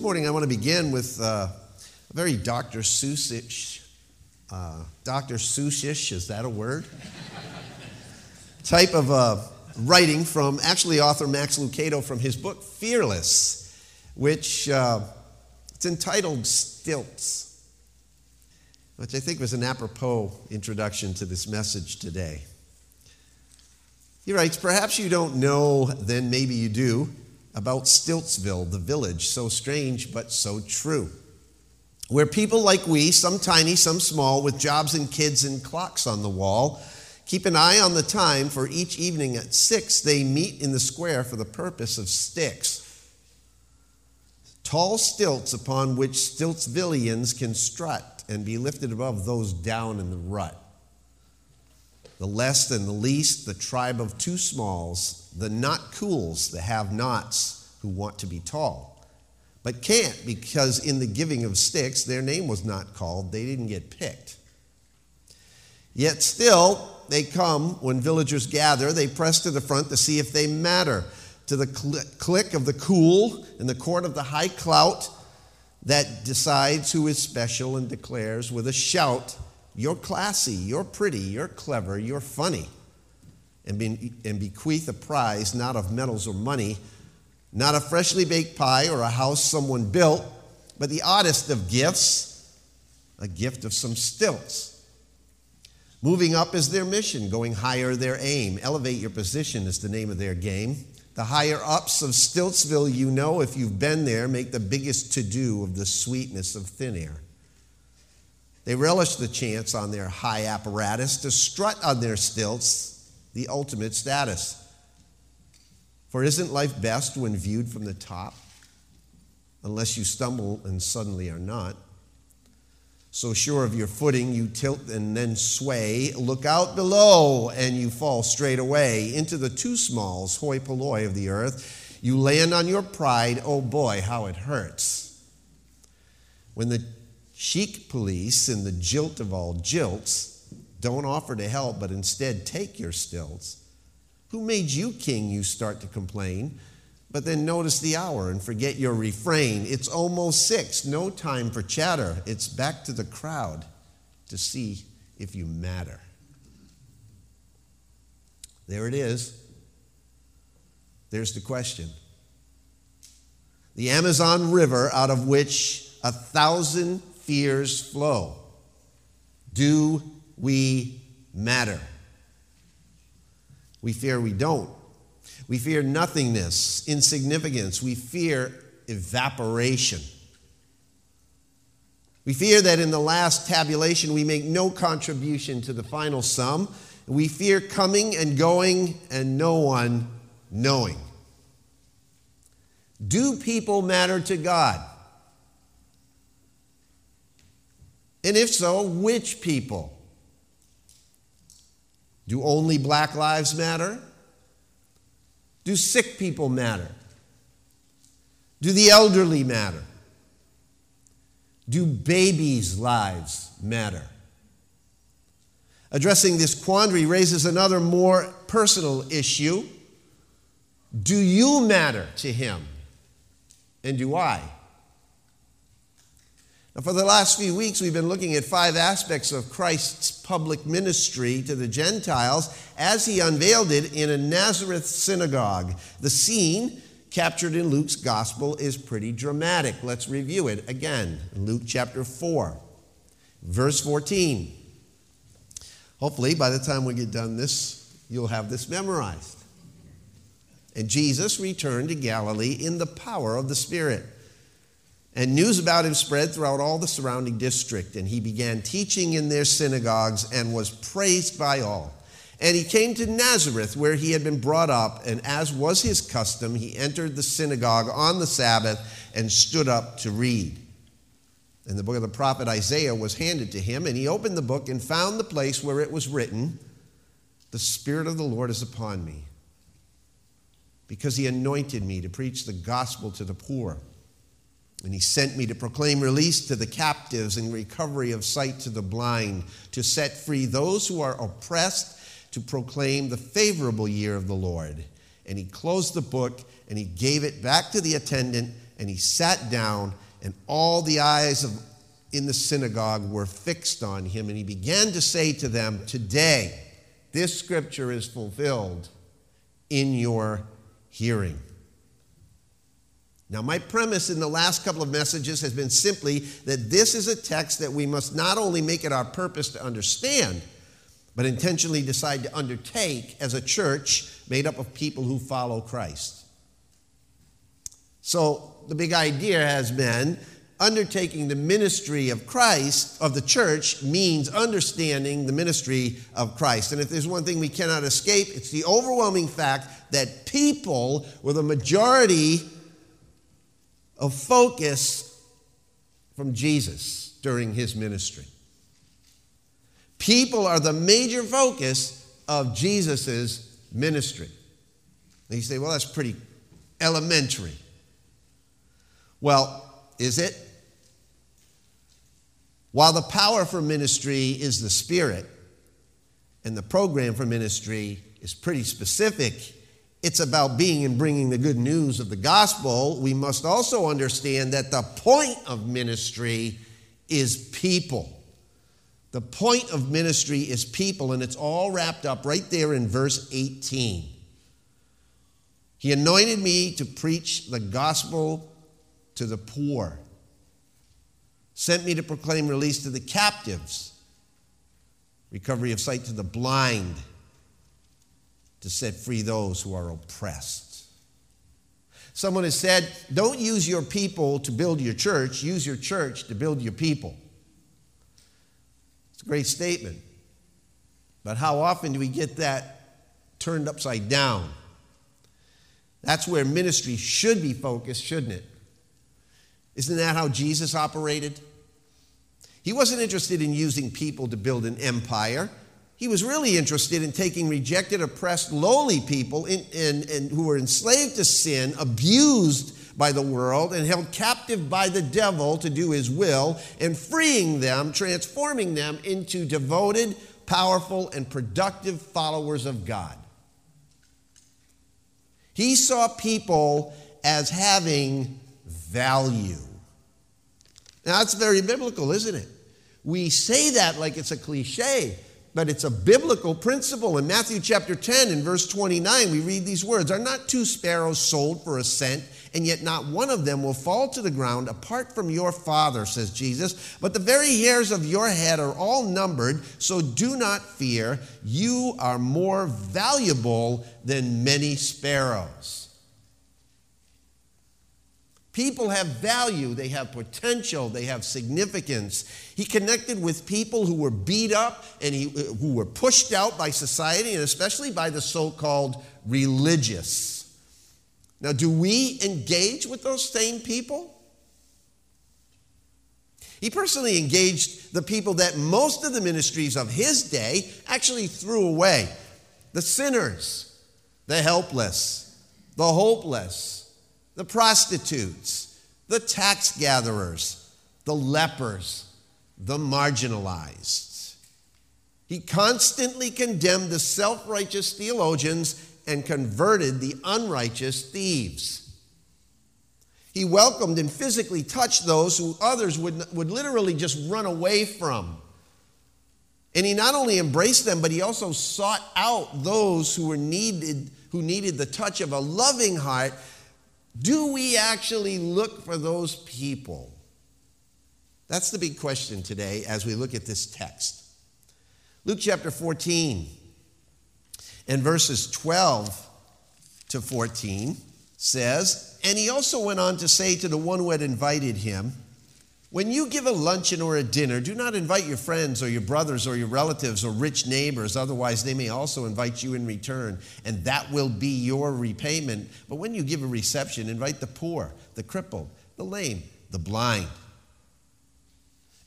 Morning I want to begin with uh, a very Dr. Seussish, uh, Dr. Seussish, is that a word? type of uh, writing from actually author Max Lucado from his book Fearless, which uh, it's entitled Stilts, which I think was an apropos introduction to this message today. He writes, Perhaps you don't know, then maybe you do, about Stiltsville, the village, so strange but so true. Where people like we, some tiny, some small, with jobs and kids and clocks on the wall, keep an eye on the time for each evening at six, they meet in the square for the purpose of sticks. Tall stilts upon which Stiltsvillians can strut and be lifted above those down in the rut the less than the least, the tribe of two smalls, the not cools, the have nots who want to be tall, but can't because in the giving of sticks, their name was not called, they didn't get picked. Yet still, they come when villagers gather, they press to the front to see if they matter. To the cl- click of the cool and the court of the high clout that decides who is special and declares with a shout you're classy, you're pretty, you're clever, you're funny. And, be, and bequeath a prize not of medals or money, not a freshly baked pie or a house someone built, but the oddest of gifts, a gift of some stilts. Moving up is their mission, going higher their aim. Elevate your position is the name of their game. The higher ups of Stiltsville, you know, if you've been there, make the biggest to do of the sweetness of thin air. They relish the chance on their high apparatus to strut on their stilts the ultimate status. For isn't life best when viewed from the top? Unless you stumble and suddenly are not. So sure of your footing, you tilt and then sway. Look out below, and you fall straight away into the two smalls, hoi polloi of the earth. You land on your pride. Oh boy, how it hurts. When the Chic police and the jilt of all jilts don't offer to help, but instead take your stilts. Who made you king? You start to complain, but then notice the hour and forget your refrain. It's almost six, no time for chatter. It's back to the crowd to see if you matter. There it is. There's the question. The Amazon River, out of which a thousand fears flow. Do we matter? We fear we don't. We fear nothingness, insignificance. We fear evaporation. We fear that in the last tabulation we make no contribution to the final sum. We fear coming and going and no one knowing. Do people matter to God? And if so, which people? Do only black lives matter? Do sick people matter? Do the elderly matter? Do babies' lives matter? Addressing this quandary raises another more personal issue. Do you matter to him? And do I? For the last few weeks, we've been looking at five aspects of Christ's public ministry to the Gentiles as he unveiled it in a Nazareth synagogue. The scene captured in Luke's gospel is pretty dramatic. Let's review it again. Luke chapter 4, verse 14. Hopefully, by the time we get done this, you'll have this memorized. And Jesus returned to Galilee in the power of the Spirit and news about him spread throughout all the surrounding district, and he began teaching in their synagogues and was praised by all. And he came to Nazareth, where he had been brought up, and as was his custom, he entered the synagogue on the Sabbath and stood up to read. And the book of the prophet Isaiah was handed to him, and he opened the book and found the place where it was written, The Spirit of the Lord is upon me, because he anointed me to preach the gospel to the poor. And he sent me to proclaim release to the captives and recovery of sight to the blind, to set free those who are oppressed, to proclaim the favorable year of the Lord. And he closed the book and he gave it back to the attendant and he sat down, and all the eyes of in the synagogue were fixed on him, and he began to say to them, Today, this scripture is fulfilled in your hearing. Now, my premise in the last couple of messages has been simply that this is a text that we must not only make it our purpose to understand, but intentionally decide to undertake as a church made up of people who follow Christ. So, the big idea has been undertaking the ministry of Christ, of the church, means understanding the ministry of Christ. And if there's one thing we cannot escape, it's the overwhelming fact that people were the majority of focus from Jesus during his ministry. People are the major focus of Jesus' ministry. And you say, well, that's pretty elementary. Well, is it? While the power for ministry is the Spirit, and the program for ministry is pretty specific, it's about being and bringing the good news of the gospel, we must also understand that the point of ministry is people. The point of ministry is people, and it's all wrapped up right there in verse 18. He anointed me to preach the gospel to the poor, sent me to proclaim release to the captives, recovery of sight to the blind to set free those who are oppressed. Someone has said, Don't use your people to build your church, use your church to build your people. It's a great statement. But how often do we get that turned upside down? That's where ministry should be focused, shouldn't it? Isn't that how Jesus operated? He wasn't interested in using people to build an empire. He was really interested in taking rejected, oppressed, lowly people in, in, in, who were enslaved to sin, abused by the world, and held captive by the devil to do his will, and freeing them, transforming them into devoted, powerful, and productive followers of God. He saw people as having value. Now, that's very biblical, isn't it? We say that like it's a cliche, but it's a biblical principle. In Matthew chapter 10, in verse 29, we read these words Are not two sparrows sold for a cent, and yet not one of them will fall to the ground apart from your Father, says Jesus. But the very hairs of your head are all numbered, so do not fear. You are more valuable than many sparrows. People have value, they have potential, they have significance. He connected with people who were beat up and he, uh, who were pushed out by society and especially by the so called religious. Now, do we engage with those same people? He personally engaged the people that most of the ministries of his day actually threw away the sinners, the helpless, the hopeless the prostitutes, the tax gatherers, the lepers, the marginalized. He constantly condemned the self righteous theologians and converted the unrighteous thieves. He welcomed and physically touched those who others would, would literally just run away from. And he not only embraced them, but he also sought out those who were needed, who needed the touch of a loving heart do we actually look for those people? That's the big question today as we look at this text. Luke chapter 14 and verses 12 to 14 says, And he also went on to say to the one who had invited him, when you give a luncheon or a dinner, do not invite your friends or your brothers or your relatives or rich neighbors, otherwise, they may also invite you in return, and that will be your repayment. But when you give a reception, invite the poor, the crippled, the lame, the blind.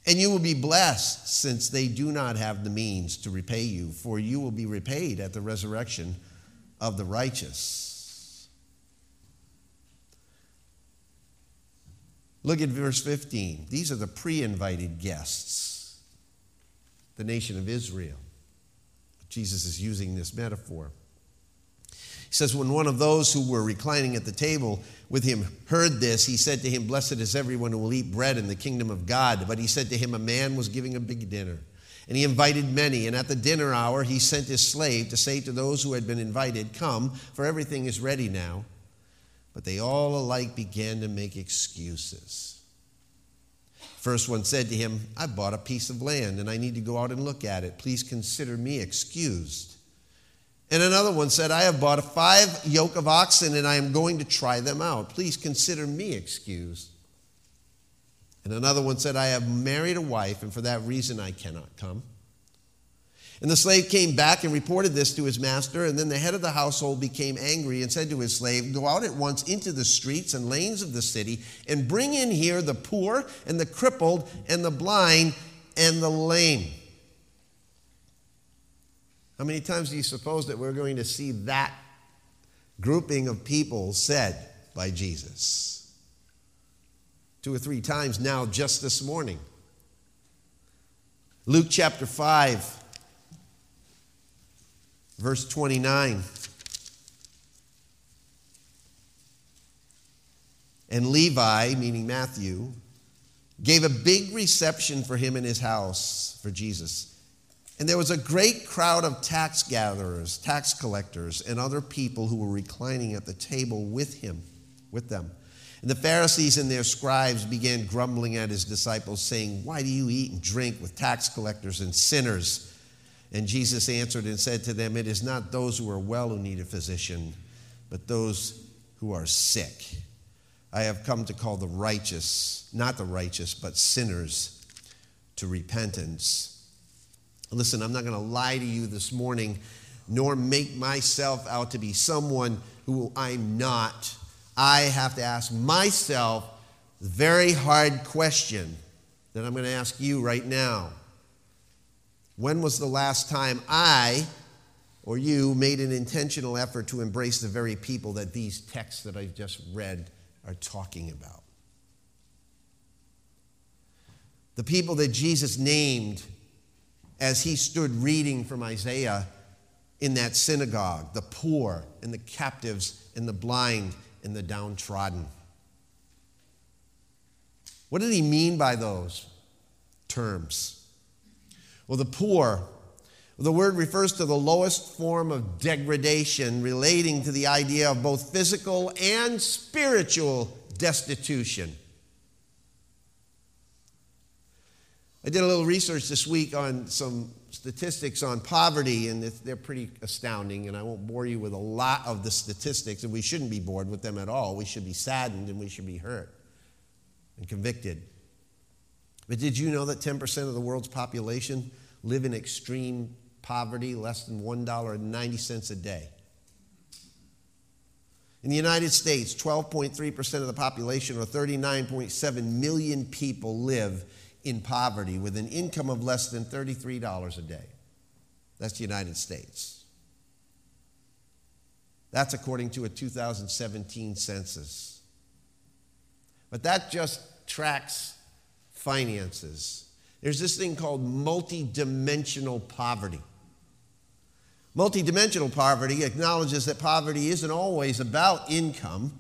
And you will be blessed, since they do not have the means to repay you, for you will be repaid at the resurrection of the righteous. Look at verse 15. These are the pre invited guests, the nation of Israel. Jesus is using this metaphor. He says, When one of those who were reclining at the table with him heard this, he said to him, Blessed is everyone who will eat bread in the kingdom of God. But he said to him, A man was giving a big dinner. And he invited many. And at the dinner hour, he sent his slave to say to those who had been invited, Come, for everything is ready now. But they all alike began to make excuses. First one said to him, I bought a piece of land and I need to go out and look at it. Please consider me excused. And another one said, I have bought five yoke of oxen and I am going to try them out. Please consider me excused. And another one said, I have married a wife and for that reason I cannot come. And the slave came back and reported this to his master. And then the head of the household became angry and said to his slave, Go out at once into the streets and lanes of the city and bring in here the poor and the crippled and the blind and the lame. How many times do you suppose that we're going to see that grouping of people said by Jesus? Two or three times now, just this morning. Luke chapter 5, verse 29. And Levi, meaning Matthew, gave a big reception for him in his house for Jesus. And there was a great crowd of tax gatherers, tax collectors, and other people who were reclining at the table with him, with them. And the Pharisees and their scribes began grumbling at his disciples, saying, Why do you eat and drink with tax collectors and sinners? And Jesus answered and said to them, It is not those who are well who need a physician, but those who are sick. I have come to call the righteous, not the righteous, but sinners to repentance. Listen, I'm not going to lie to you this morning, nor make myself out to be someone who I'm not. I have to ask myself the very hard question that I'm going to ask you right now. When was the last time I or you made an intentional effort to embrace the very people that these texts that I've just read are talking about? The people that Jesus named as he stood reading from Isaiah in that synagogue the poor and the captives and the blind and the downtrodden. What did he mean by those terms? Well, the poor, the word refers to the lowest form of degradation relating to the idea of both physical and spiritual destitution. I did a little research this week on some statistics on poverty, and they're pretty astounding. And I won't bore you with a lot of the statistics, and we shouldn't be bored with them at all. We should be saddened and we should be hurt and convicted. But did you know that 10% of the world's population live in extreme poverty, less than $1.90 a day? In the United States, 12.3% of the population, or 39.7 million people, live in poverty with an income of less than $33 a day. That's the United States. That's according to a 2017 census. But that just tracks finances. There's this thing called multidimensional poverty. Multidimensional poverty acknowledges that poverty isn't always about income.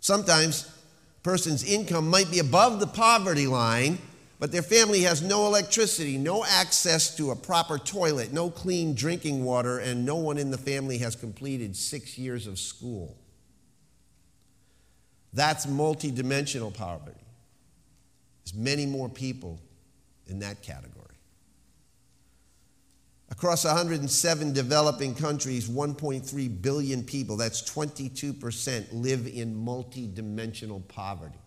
Sometimes a person's income might be above the poverty line, but their family has no electricity, no access to a proper toilet, no clean drinking water, and no one in the family has completed six years of school. That's multidimensional poverty. There's many more people in that category. Across 107 developing countries, 1.3 billion people, that's 22%, live in multidimensional poverty.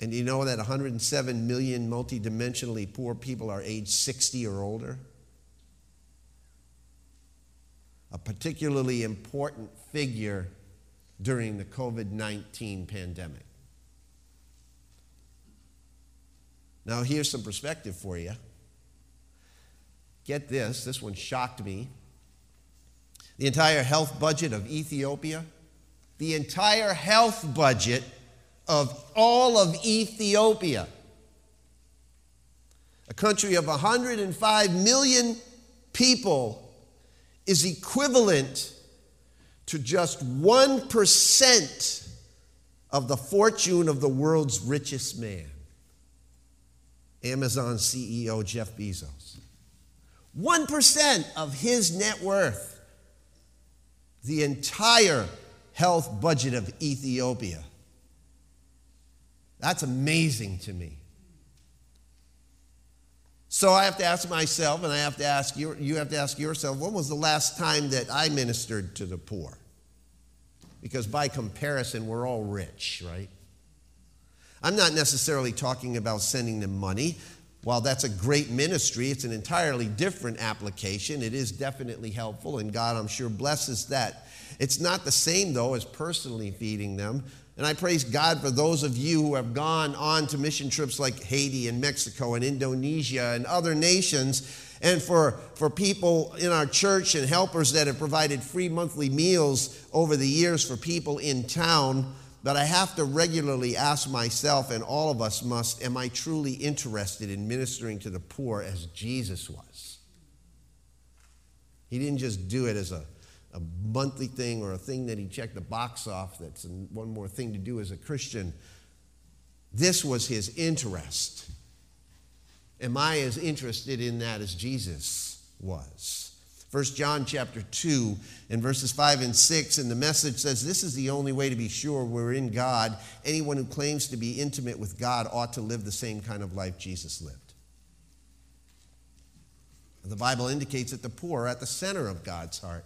And you know that 107 million multidimensionally poor people are age 60 or older? A particularly important figure during the COVID 19 pandemic. Now, here's some perspective for you. Get this, this one shocked me. The entire health budget of Ethiopia, the entire health budget of all of Ethiopia, a country of 105 million people, is equivalent to just 1% of the fortune of the world's richest man, Amazon CEO Jeff Bezos. 1% of his net worth, the entire health budget of Ethiopia. That's amazing to me. So I have to ask myself, and I have to ask you, you have to ask yourself, when was the last time that I ministered to the poor? Because by comparison, we're all rich, right? I'm not necessarily talking about sending them money. While that's a great ministry, it's an entirely different application. It is definitely helpful, and God, I'm sure, blesses that. It's not the same, though, as personally feeding them. And I praise God for those of you who have gone on to mission trips like Haiti and Mexico and Indonesia and other nations, and for, for people in our church and helpers that have provided free monthly meals over the years for people in town. But I have to regularly ask myself, and all of us must, am I truly interested in ministering to the poor as Jesus was? He didn't just do it as a a monthly thing or a thing that he checked the box off that's one more thing to do as a Christian. This was his interest. Am I as interested in that as Jesus was? 1 John chapter 2 and verses 5 and 6 and the message says this is the only way to be sure we're in God. Anyone who claims to be intimate with God ought to live the same kind of life Jesus lived. The Bible indicates that the poor are at the center of God's heart.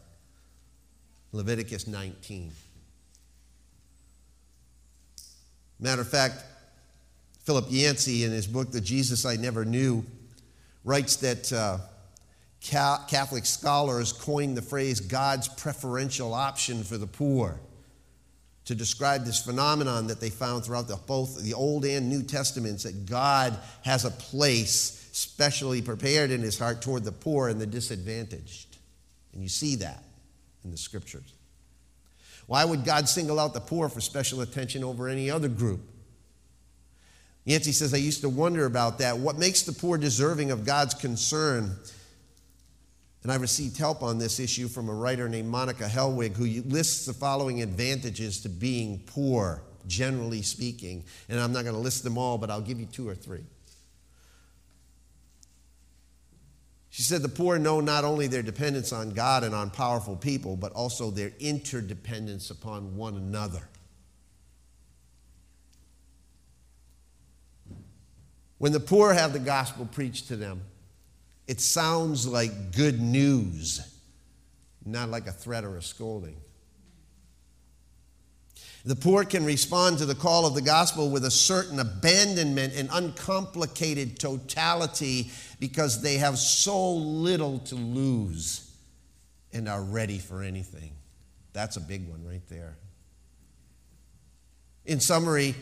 Leviticus 19. Matter of fact, Philip Yancey, in his book, The Jesus I Never Knew, writes that uh, Catholic scholars coined the phrase God's preferential option for the poor to describe this phenomenon that they found throughout the, both the Old and New Testaments that God has a place specially prepared in his heart toward the poor and the disadvantaged. And you see that in the scriptures. Why would God single out the poor for special attention over any other group? Yancey says, I used to wonder about that. What makes the poor deserving of God's concern? And I received help on this issue from a writer named Monika Hellwig, who lists the following advantages to being poor, generally speaking. And I'm not going to list them all, but I'll give you two or three. She said the poor know not only their dependence on God and on powerful people, but also their interdependence upon one another. When the poor have the gospel preached to them, it sounds like good news, not like a threat or a scolding. The poor can respond to the call of the gospel with a certain abandonment and uncomplicated totality because they have so little to lose and are ready for anything. That's a big one right there. In summary,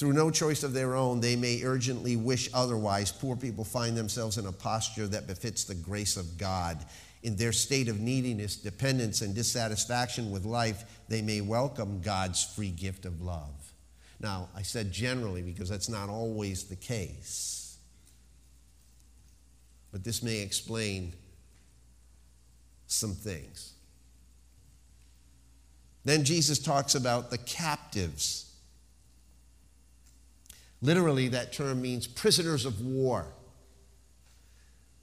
through no choice of their own, they may urgently wish otherwise. Poor people find themselves in a posture that befits the grace of God. In their state of neediness, dependence, and dissatisfaction with life, they may welcome God's free gift of love. Now, I said generally because that's not always the case but this may explain some things. Then Jesus talks about the captives. Literally, that term means prisoners of war.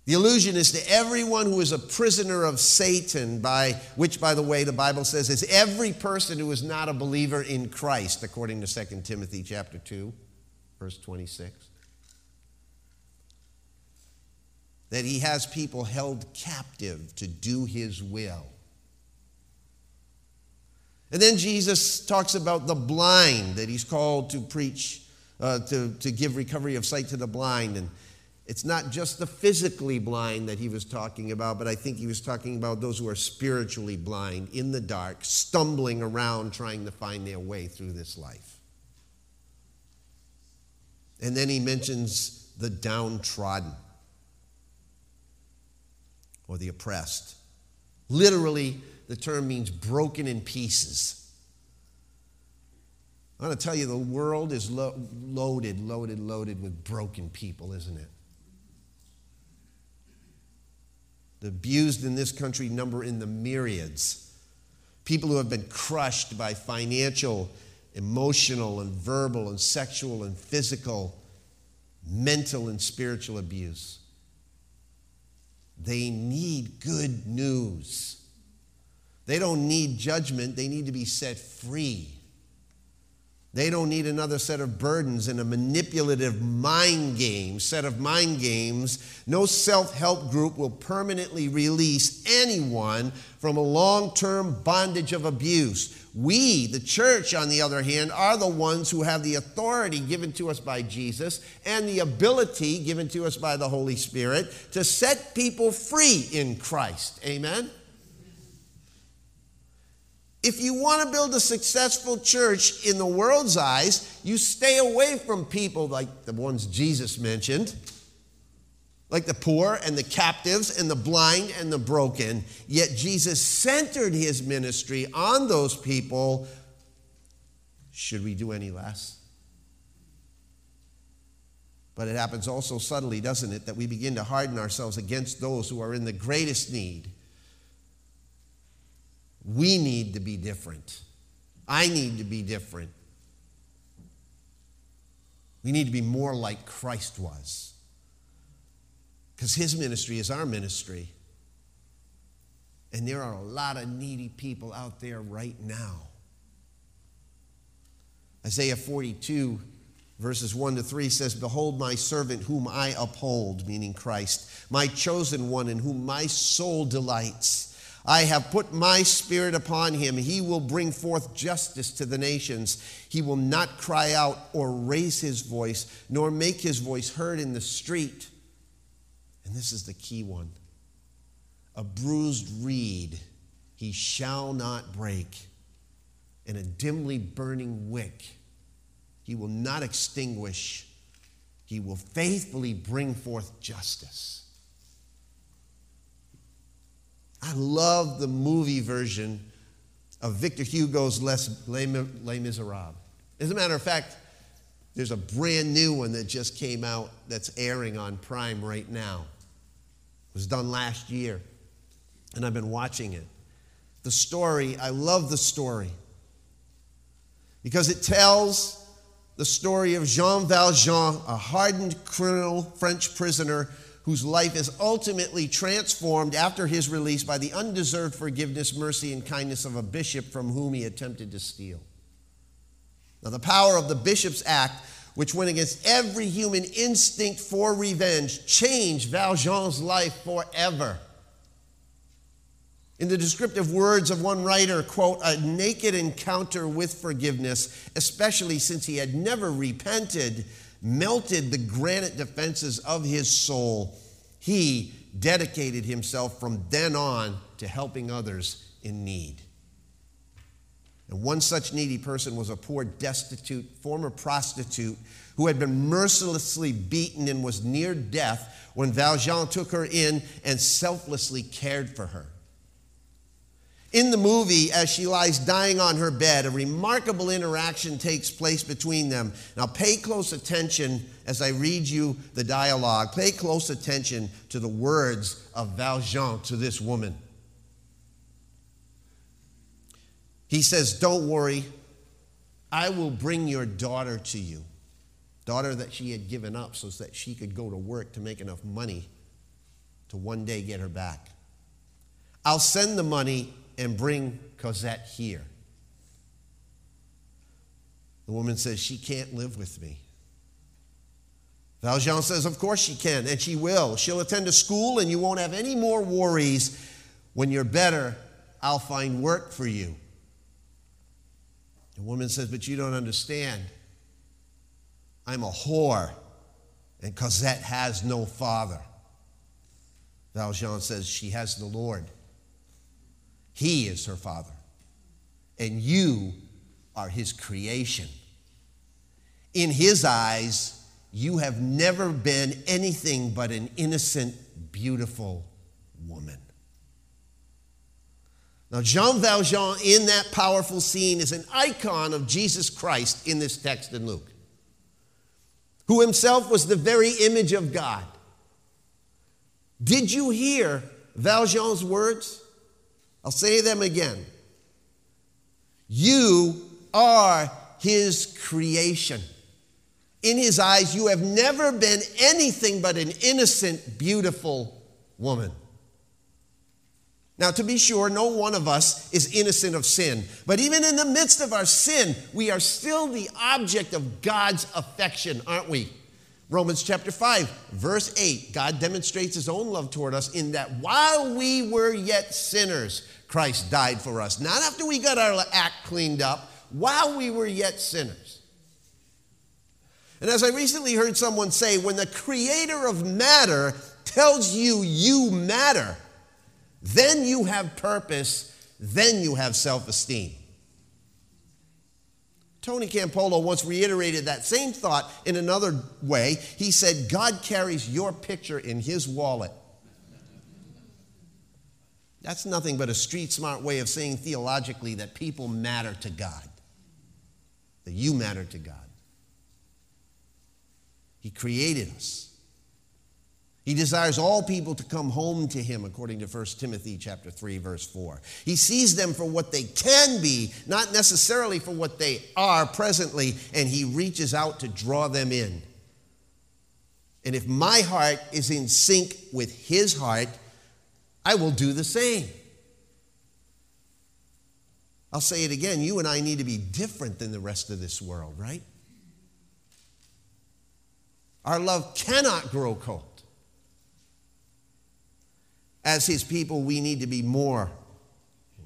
The allusion is to everyone who is a prisoner of Satan, by which, by the way, the Bible says is every person who is not a believer in Christ, according to 2 Timothy chapter 2, verse 26. that he has people held captive to do his will. And then Jesus talks about the blind, that he's called to preach, uh, to, to give recovery of sight to the blind. And it's not just the physically blind that he was talking about, but I think he was talking about those who are spiritually blind, in the dark, stumbling around trying to find their way through this life. And then he mentions the downtrodden or the oppressed. Literally, the term means broken in pieces. I want to tell you, the world is lo- loaded, loaded, loaded with broken people, isn't it? The abused in this country number in the myriads. People who have been crushed by financial, emotional, and verbal, and sexual, and physical, mental, and spiritual abuse. They need good news. They don't need judgment, they need to be set free. They don't need another set of burdens and a manipulative mind game, set of mind games. No self help group will permanently release anyone from a long term bondage of abuse. We, the church, on the other hand, are the ones who have the authority given to us by Jesus and the ability given to us by the Holy Spirit to set people free in Christ. Amen? If you want to build a successful church in the world's eyes, you stay away from people like the ones Jesus mentioned, like the poor and the captives and the blind and the broken. Yet Jesus centered his ministry on those people. Should we do any less? But it happens also subtly, doesn't it, that we begin to harden ourselves against those who are in the greatest need we need to be different. I need to be different. We need to be more like Christ was. Because his ministry is our ministry. And there are a lot of needy people out there right now. Isaiah 42, verses 1 to 3 says, Behold, my servant whom I uphold, meaning Christ, my chosen one in whom my soul delights. I have put my spirit upon him. He will bring forth justice to the nations. He will not cry out or raise his voice, nor make his voice heard in the street. And this is the key one a bruised reed he shall not break, and a dimly burning wick he will not extinguish. He will faithfully bring forth justice. I love the movie version of Victor Hugo's Les, Les, Les Miserables. As a matter of fact, there's a brand new one that just came out that's airing on Prime right now. It was done last year, and I've been watching it. The story, I love the story because it tells the story of Jean Valjean, a hardened criminal French prisoner whose life is ultimately transformed after his release by the undeserved forgiveness, mercy, and kindness of a bishop from whom he attempted to steal. Now, the power of the bishop's act, which went against every human instinct for revenge, changed Valjean's life forever. In the descriptive words of one writer, quote, a naked encounter with forgiveness, especially since he had never repented, melted the granite defenses of his soul. He dedicated himself from then on to helping others in need. And one such needy person was a poor, destitute, former prostitute who had been mercilessly beaten and was near death when Valjean took her in and selflessly cared for her. In the movie, as she lies dying on her bed, a remarkable interaction takes place between them. Now, pay close attention as I read you the dialogue. Pay close attention to the words of Valjean to this woman. He says, Don't worry, I will bring your daughter to you. Daughter that she had given up so that she could go to work to make enough money to one day get her back. I'll send the money and bring Cosette here. The woman says, She can't live with me. Valjean says, Of course she can, and she will. She'll attend a school, and you won't have any more worries. When you're better, I'll find work for you. The woman says, But you don't understand. I'm a whore, and Cosette has no father. Valjean says, She has the Lord. He is her father. And you are his creation. In his eyes, you have never been anything but an innocent, beautiful woman. Now, Jean Valjean, in that powerful scene, is an icon of Jesus Christ in this text in Luke, who himself was the very image of God. Did you hear Valjean's words? I'll say them again. You are his creation. In his eyes, you have never been anything but an innocent, beautiful woman. Now, to be sure, no one of us is innocent of sin. But even in the midst of our sin, we are still the object of God's affection, aren't we? Romans chapter 5, verse 8 God demonstrates his own love toward us in that while we were yet sinners, Christ died for us. Not after we got our act cleaned up, while we were yet sinners. And as I recently heard someone say, when the creator of matter tells you you matter, then you have purpose, then you have self esteem. Tony Campolo once reiterated that same thought in another way. He said, God carries your picture in his wallet. That's nothing but a street smart way of saying theologically that people matter to God, that you matter to God. He created us. He desires all people to come home to him according to 1 Timothy chapter 3 verse 4. He sees them for what they can be, not necessarily for what they are presently, and he reaches out to draw them in. And if my heart is in sync with his heart, I will do the same. I'll say it again, you and I need to be different than the rest of this world, right? Our love cannot grow cold as his people, we need to be more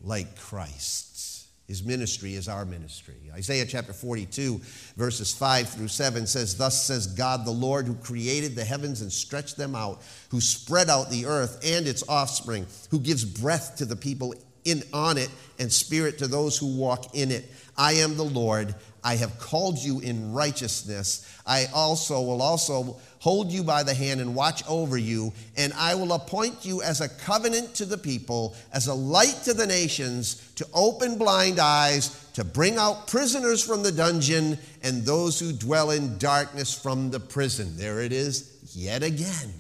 like Christ. His ministry is our ministry. Isaiah chapter 42, verses 5 through 7 says, Thus says God the Lord, who created the heavens and stretched them out, who spread out the earth and its offspring, who gives breath to the people in, on it and spirit to those who walk in it. I am the Lord. I have called you in righteousness. I also will also hold you by the hand and watch over you, and I will appoint you as a covenant to the people, as a light to the nations, to open blind eyes, to bring out prisoners from the dungeon, and those who dwell in darkness from the prison. There it is yet again.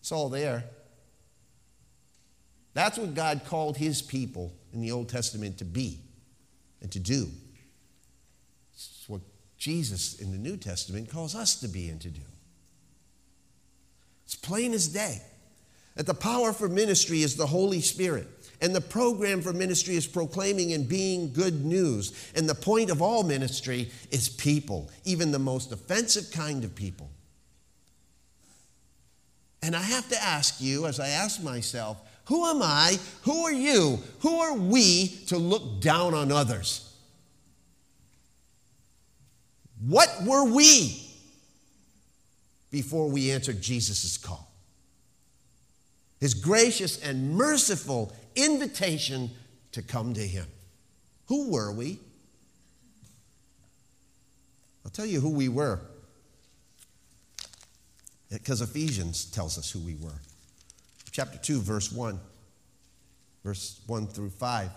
It's all there. That's what God called his people in the Old Testament to be and to do. Jesus in the New Testament calls us to be and to do. It's plain as day that the power for ministry is the Holy Spirit. And the program for ministry is proclaiming and being good news. And the point of all ministry is people, even the most offensive kind of people. And I have to ask you, as I ask myself, who am I? Who are you? Who are we to look down on others? What were we before we answered Jesus' call? His gracious and merciful invitation to come to Him. Who were we? I'll tell you who we were. Because Ephesians tells us who we were. Chapter 2, verse 1, verse 1 through 5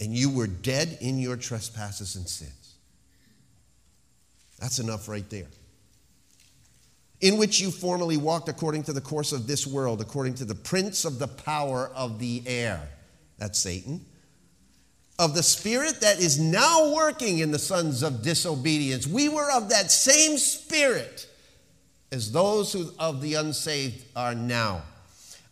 and you were dead in your trespasses and sins. That's enough right there. In which you formerly walked according to the course of this world, according to the prince of the power of the air. That's Satan. Of the spirit that is now working in the sons of disobedience. We were of that same spirit as those who of the unsaved are now.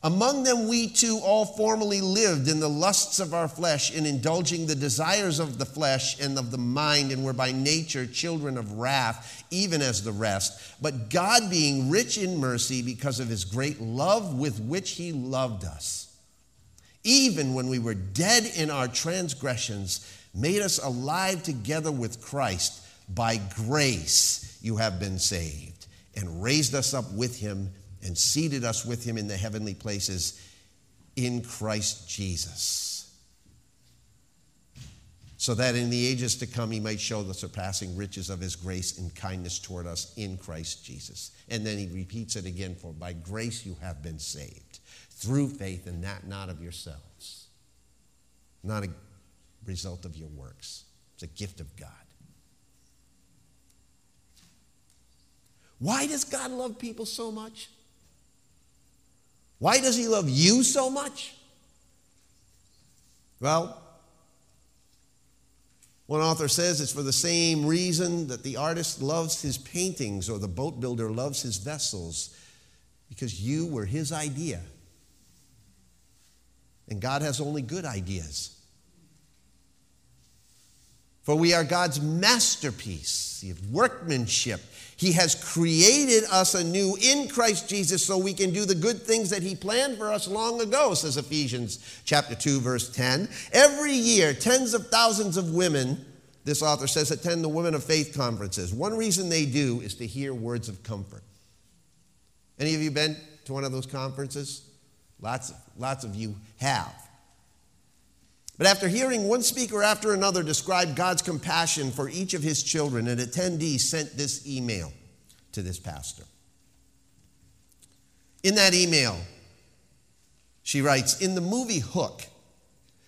Among them, we too all formerly lived in the lusts of our flesh, in indulging the desires of the flesh and of the mind, and were by nature children of wrath, even as the rest. But God, being rich in mercy, because of his great love with which he loved us, even when we were dead in our transgressions, made us alive together with Christ. By grace you have been saved, and raised us up with him and seated us with him in the heavenly places in Christ Jesus. So that in the ages to come he might show the surpassing riches of his grace and kindness toward us in Christ Jesus. And then he repeats it again for by grace you have been saved through faith, and that not of yourselves, not a result of your works. It's a gift of God. Why does God love people so much? Why does He love you so much? Well, one author says it's for the same reason that the artist loves his paintings or the boat builder loves his vessels, because you were his idea. And God has only good ideas. For we are God's masterpiece, workmanship. He has created us anew in Christ Jesus so we can do the good things that He planned for us long ago, says Ephesians chapter 2, verse 10. Every year, tens of thousands of women, this author says, attend the Women of Faith conferences. One reason they do is to hear words of comfort. Any of you been to one of those conferences? Lots, lots of you have. But after hearing one speaker after another describe God's compassion for each of his children, an attendee sent this email to this pastor. In that email, she writes In the movie Hook,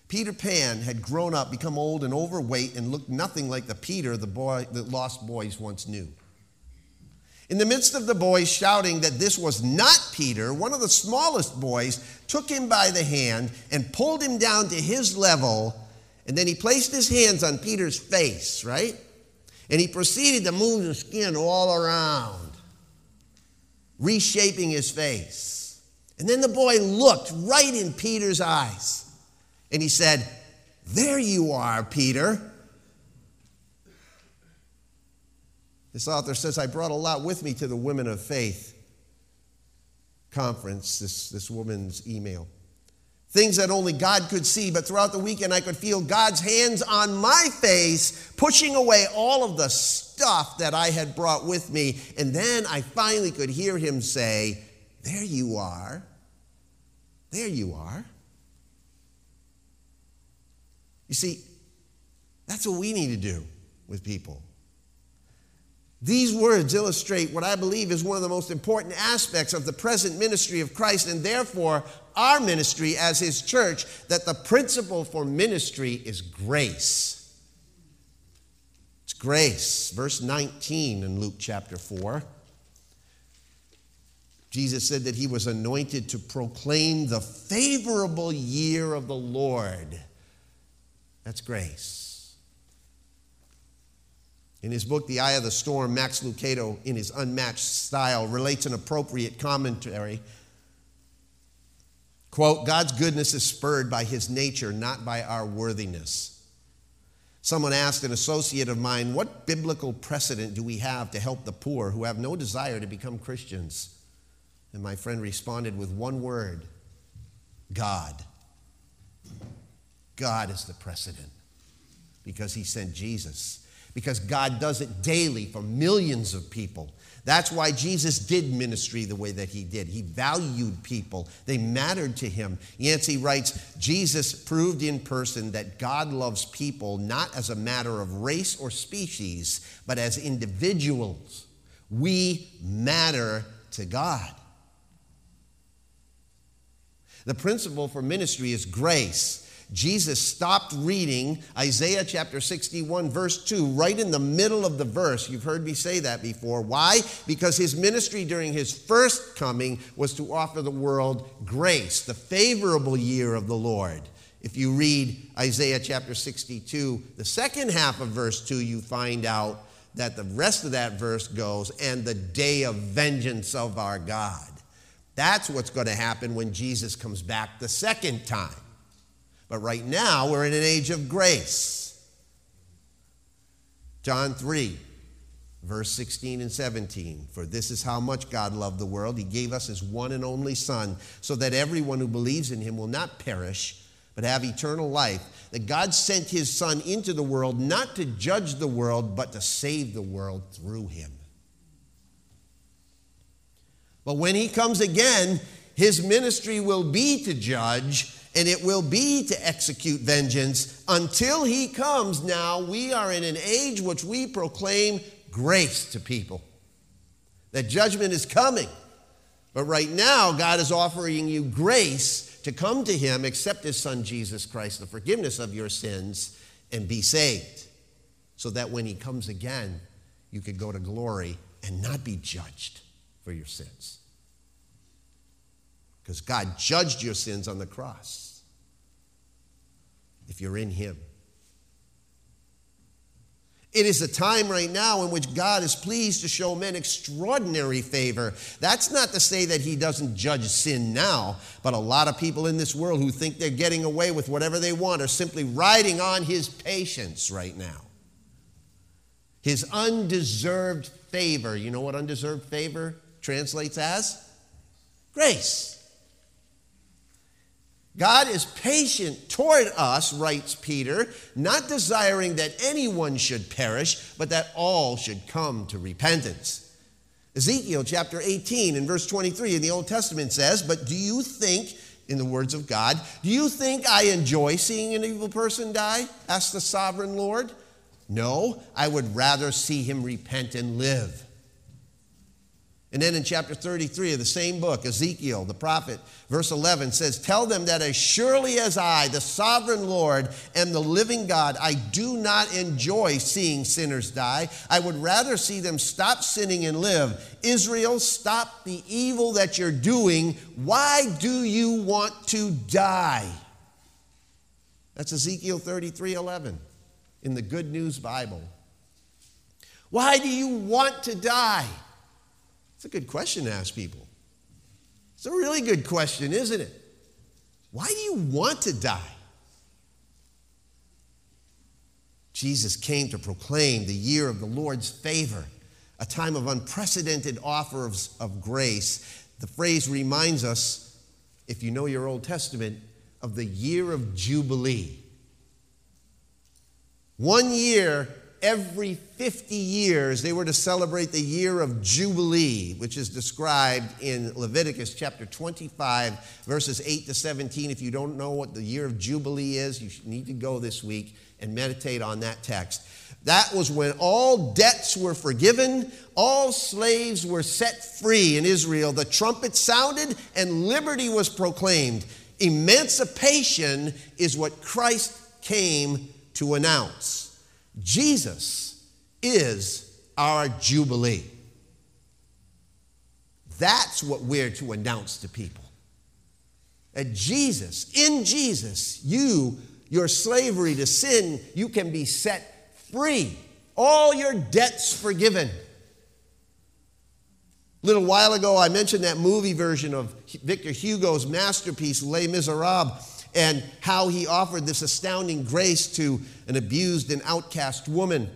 Peter Pan had grown up, become old and overweight, and looked nothing like the Peter the, boy, the lost boys once knew. In the midst of the boys shouting that this was not Peter, one of the smallest boys took him by the hand and pulled him down to his level, and then he placed his hands on Peter's face, right? And he proceeded to move the skin all around, reshaping his face. And then the boy looked right in Peter's eyes, and he said, There you are, Peter. This author says, I brought a lot with me to the Women of Faith conference, this, this woman's email. Things that only God could see, but throughout the weekend I could feel God's hands on my face, pushing away all of the stuff that I had brought with me. And then I finally could hear him say, There you are. There you are. You see, that's what we need to do with people. These words illustrate what I believe is one of the most important aspects of the present ministry of Christ, and therefore our ministry as His church, that the principle for ministry is grace. It's grace. Verse 19 in Luke chapter 4. Jesus said that He was anointed to proclaim the favorable year of the Lord. That's grace. In his book, The Eye of the Storm, Max Lucado, in his unmatched style, relates an appropriate commentary. Quote, God's goodness is spurred by his nature, not by our worthiness. Someone asked an associate of mine, What biblical precedent do we have to help the poor who have no desire to become Christians? And my friend responded with one word God. God is the precedent because he sent Jesus because God does it daily for millions of people. That's why Jesus did ministry the way that he did. He valued people, they mattered to him. Yancey writes Jesus proved in person that God loves people not as a matter of race or species, but as individuals. We matter to God. The principle for ministry is grace. Jesus stopped reading Isaiah chapter 61, verse 2, right in the middle of the verse. You've heard me say that before. Why? Because his ministry during his first coming was to offer the world grace, the favorable year of the Lord. If you read Isaiah chapter 62, the second half of verse 2, you find out that the rest of that verse goes, and the day of vengeance of our God. That's what's going to happen when Jesus comes back the second time. But right now, we're in an age of grace. John 3, verse 16 and 17. For this is how much God loved the world. He gave us his one and only Son, so that everyone who believes in him will not perish, but have eternal life. That God sent his Son into the world not to judge the world, but to save the world through him. But when he comes again, his ministry will be to judge and it will be to execute vengeance until he comes. Now, we are in an age which we proclaim grace to people, that judgment is coming. But right now, God is offering you grace to come to him, accept his son Jesus Christ, the forgiveness of your sins, and be saved. So that when he comes again, you could go to glory and not be judged for your sins. Because God judged your sins on the cross if you're in Him. It is a time right now in which God is pleased to show men extraordinary favor. That's not to say that He doesn't judge sin now, but a lot of people in this world who think they're getting away with whatever they want are simply riding on His patience right now. His undeserved favor. You know what undeserved favor translates as? Grace. God is patient toward us, writes Peter, not desiring that anyone should perish, but that all should come to repentance. Ezekiel chapter 18 and verse 23 in the Old Testament says, But do you think, in the words of God, do you think I enjoy seeing an evil person die? asked the sovereign Lord. No, I would rather see him repent and live. And then in chapter 33 of the same book, Ezekiel, the prophet, verse 11 says, Tell them that as surely as I, the sovereign Lord, am the living God, I do not enjoy seeing sinners die. I would rather see them stop sinning and live. Israel, stop the evil that you're doing. Why do you want to die? That's Ezekiel 33 11 in the Good News Bible. Why do you want to die? It's a good question to ask people. It's a really good question, isn't it? Why do you want to die? Jesus came to proclaim the year of the Lord's favor, a time of unprecedented offers of grace. The phrase reminds us, if you know your Old Testament, of the year of Jubilee. One year every 50 years they were to celebrate the year of Jubilee, which is described in Leviticus chapter 25, verses 8 to 17. If you don't know what the year of Jubilee is, you need to go this week and meditate on that text. That was when all debts were forgiven, all slaves were set free in Israel. The trumpet sounded and liberty was proclaimed. Emancipation is what Christ came to announce. Jesus is our Jubilee. That's what we're to announce to people. That Jesus, in Jesus, you, your slavery to sin, you can be set free. All your debts forgiven. A little while ago, I mentioned that movie version of Victor Hugo's masterpiece, Les Miserables and how he offered this astounding grace to an abused and outcast woman.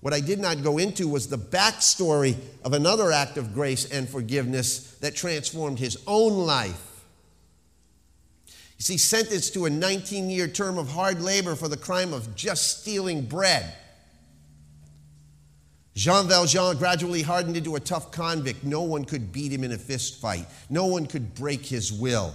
What I did not go into was the backstory of another act of grace and forgiveness that transformed his own life. You see, sentenced to a 19 year term of hard labor for the crime of just stealing bread. Jean Valjean gradually hardened into a tough convict. No one could beat him in a fist fight, no one could break his will.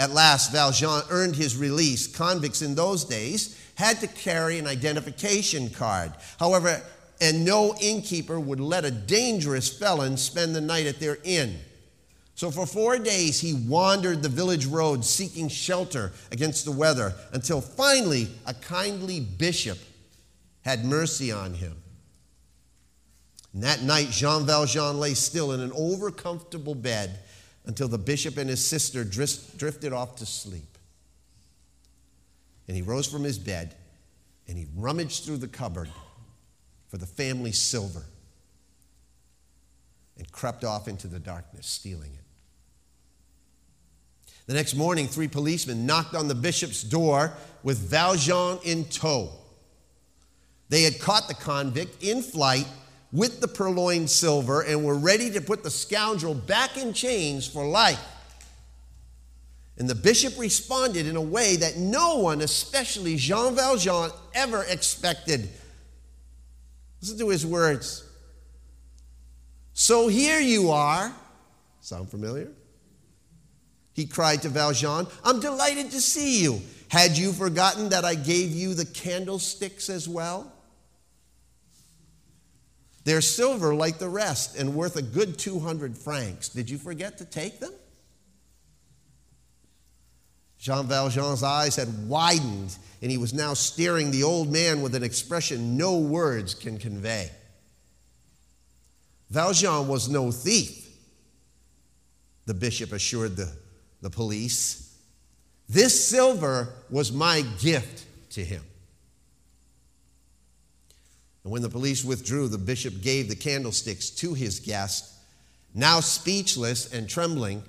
At last, Valjean earned his release. Convicts in those days had to carry an identification card. However, and no innkeeper would let a dangerous felon spend the night at their inn. So for four days, he wandered the village roads seeking shelter against the weather until finally a kindly bishop had mercy on him. And that night, Jean Valjean lay still in an overcomfortable bed until the bishop and his sister drifted off to sleep. And he rose from his bed and he rummaged through the cupboard for the family silver and crept off into the darkness, stealing it. The next morning, three policemen knocked on the bishop's door with Valjean in tow. They had caught the convict in flight with the purloined silver and were ready to put the scoundrel back in chains for life. And the bishop responded in a way that no one, especially Jean Valjean, ever expected. Listen to his words. So here you are. Sound familiar? He cried to Valjean, I'm delighted to see you. Had you forgotten that I gave you the candlesticks as well? They're silver like the rest and worth a good 200 francs. Did you forget to take them? Jean Valjean's eyes had widened, and he was now staring the old man with an expression no words can convey. Valjean was no thief, the bishop assured the, the police. This silver was my gift to him. And when the police withdrew, the bishop gave the candlesticks to his guest, now speechless and trembling.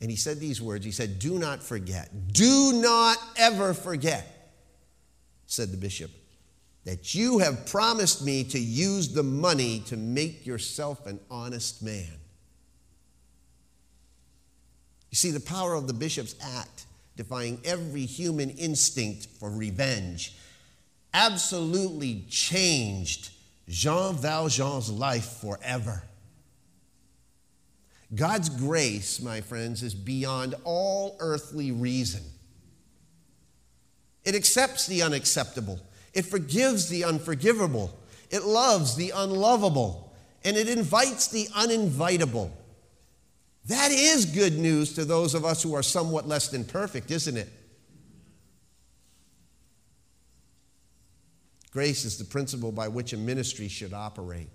And he said these words He said, Do not forget, do not ever forget, said the bishop, that you have promised me to use the money to make yourself an honest man. You see, the power of the bishop's act, defying every human instinct for revenge, absolutely changed Jean Valjean's life forever. God's grace, my friends, is beyond all earthly reason. It accepts the unacceptable, it forgives the unforgivable, it loves the unlovable, and it invites the uninvitable. That is good news to those of us who are somewhat less than perfect, isn't it? Grace is the principle by which a ministry should operate.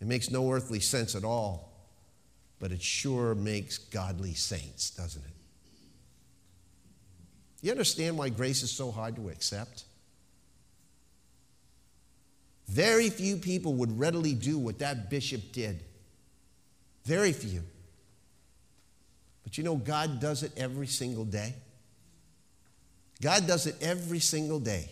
It makes no earthly sense at all, but it sure makes godly saints, doesn't it? You understand why grace is so hard to accept? Very few people would readily do what that bishop did. Very few. But you know, God does it every single day. God does it every single day.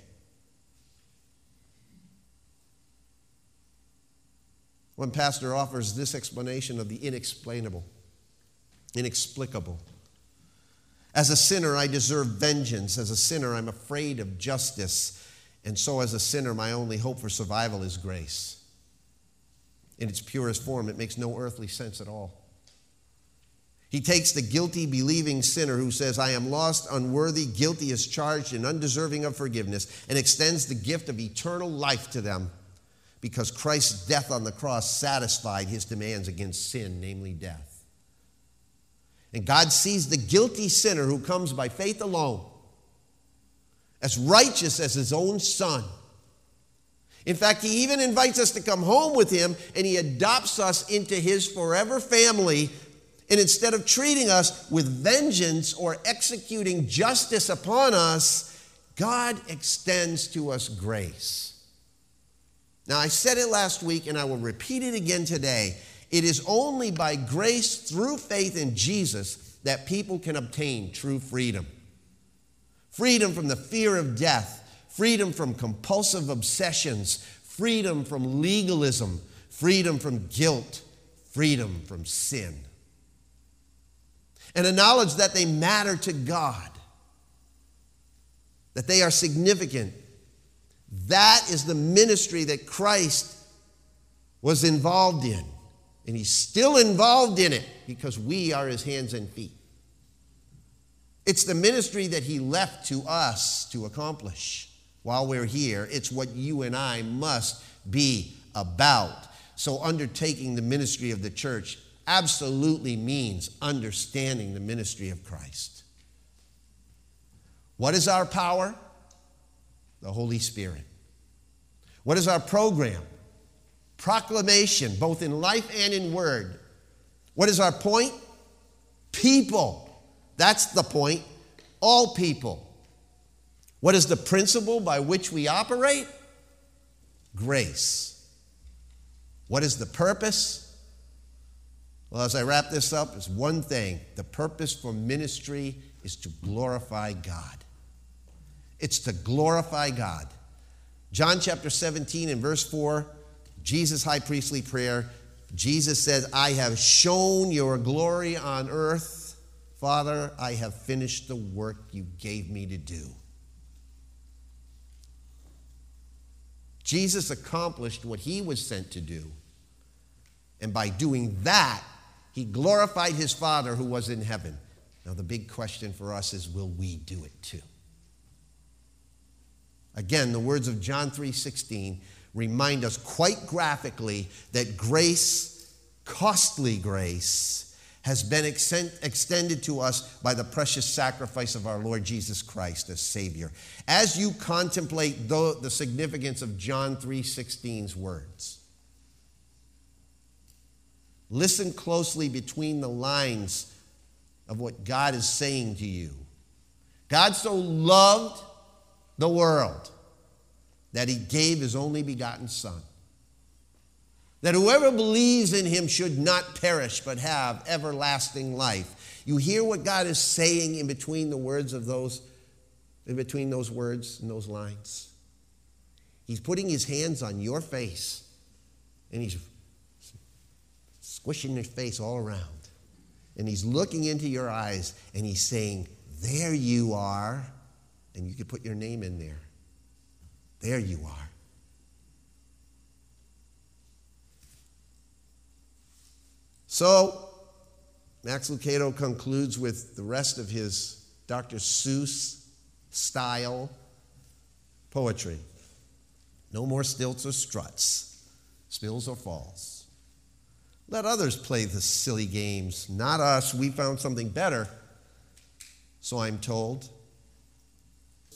One pastor offers this explanation of the inexplainable, inexplicable. As a sinner, I deserve vengeance. As a sinner, I'm afraid of justice. And so, as a sinner, my only hope for survival is grace. In its purest form, it makes no earthly sense at all. He takes the guilty, believing sinner who says, I am lost, unworthy, guilty as charged, and undeserving of forgiveness, and extends the gift of eternal life to them because Christ's death on the cross satisfied his demands against sin, namely death. And God sees the guilty sinner who comes by faith alone as righteous as his own son. In fact, he even invites us to come home with him and he adopts us into his forever family. And instead of treating us with vengeance or executing justice upon us, God extends to us grace. Now, I said it last week and I will repeat it again today. It is only by grace through faith in Jesus that people can obtain true freedom freedom from the fear of death, freedom from compulsive obsessions, freedom from legalism, freedom from guilt, freedom from sin. And a knowledge that they matter to God, that they are significant that is the ministry that Christ was involved in. And he's still involved in it because we are his hands and feet. It's the ministry that he left to us to accomplish while we're here. It's what you and I must be about. So, undertaking the ministry of the church absolutely means understanding the ministry of Christ. What is our power? The Holy Spirit. What is our program? Proclamation, both in life and in word. What is our point? People. That's the point. All people. What is the principle by which we operate? Grace. What is the purpose? Well, as I wrap this up, it's one thing. The purpose for ministry is to glorify God. It's to glorify God. John chapter 17 and verse 4, Jesus' high priestly prayer, Jesus says, I have shown your glory on earth. Father, I have finished the work you gave me to do. Jesus accomplished what he was sent to do. And by doing that, he glorified his Father who was in heaven. Now, the big question for us is will we do it too? Again, the words of John 3:16 remind us quite graphically that grace, costly grace, has been extended to us by the precious sacrifice of our Lord Jesus Christ as Savior. As you contemplate the, the significance of John 3:16's words, Listen closely between the lines of what God is saying to you. God so loved the world that he gave his only begotten Son, that whoever believes in him should not perish but have everlasting life. You hear what God is saying in between the words of those, in between those words and those lines? He's putting his hands on your face and he's squishing your face all around. And he's looking into your eyes and he's saying, There you are. And you can put your name in there. There you are. So, Max Lucado concludes with the rest of his Dr. Seuss style poetry. No more stilts or struts, spills or falls. Let others play the silly games, not us. We found something better, so I'm told.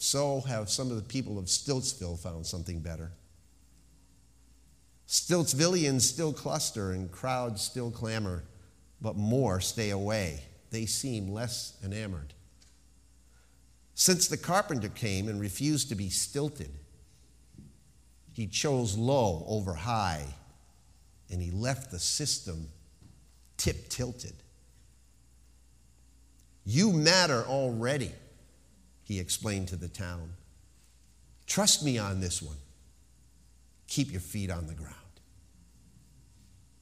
So have some of the people of Stiltsville found something better. Stiltsvillians still cluster and crowds still clamor, but more stay away. They seem less enamored. Since the carpenter came and refused to be stilted, he chose low over high and he left the system tip tilted. You matter already, he explained to the town. Trust me on this one. Keep your feet on the ground.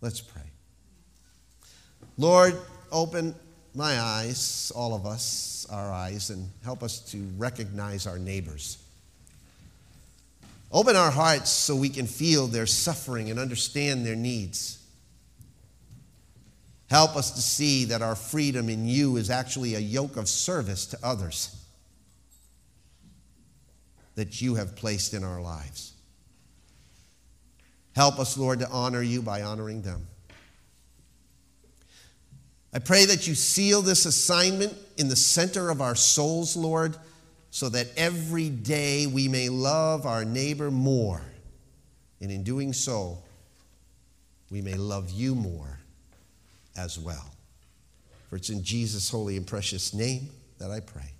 Let's pray. Lord, open my eyes, all of us, our eyes, and help us to recognize our neighbors. Open our hearts so we can feel their suffering and understand their needs. Help us to see that our freedom in you is actually a yoke of service to others that you have placed in our lives. Help us, Lord, to honor you by honoring them. I pray that you seal this assignment in the center of our souls, Lord so that every day we may love our neighbor more. And in doing so, we may love you more as well. For it's in Jesus' holy and precious name that I pray.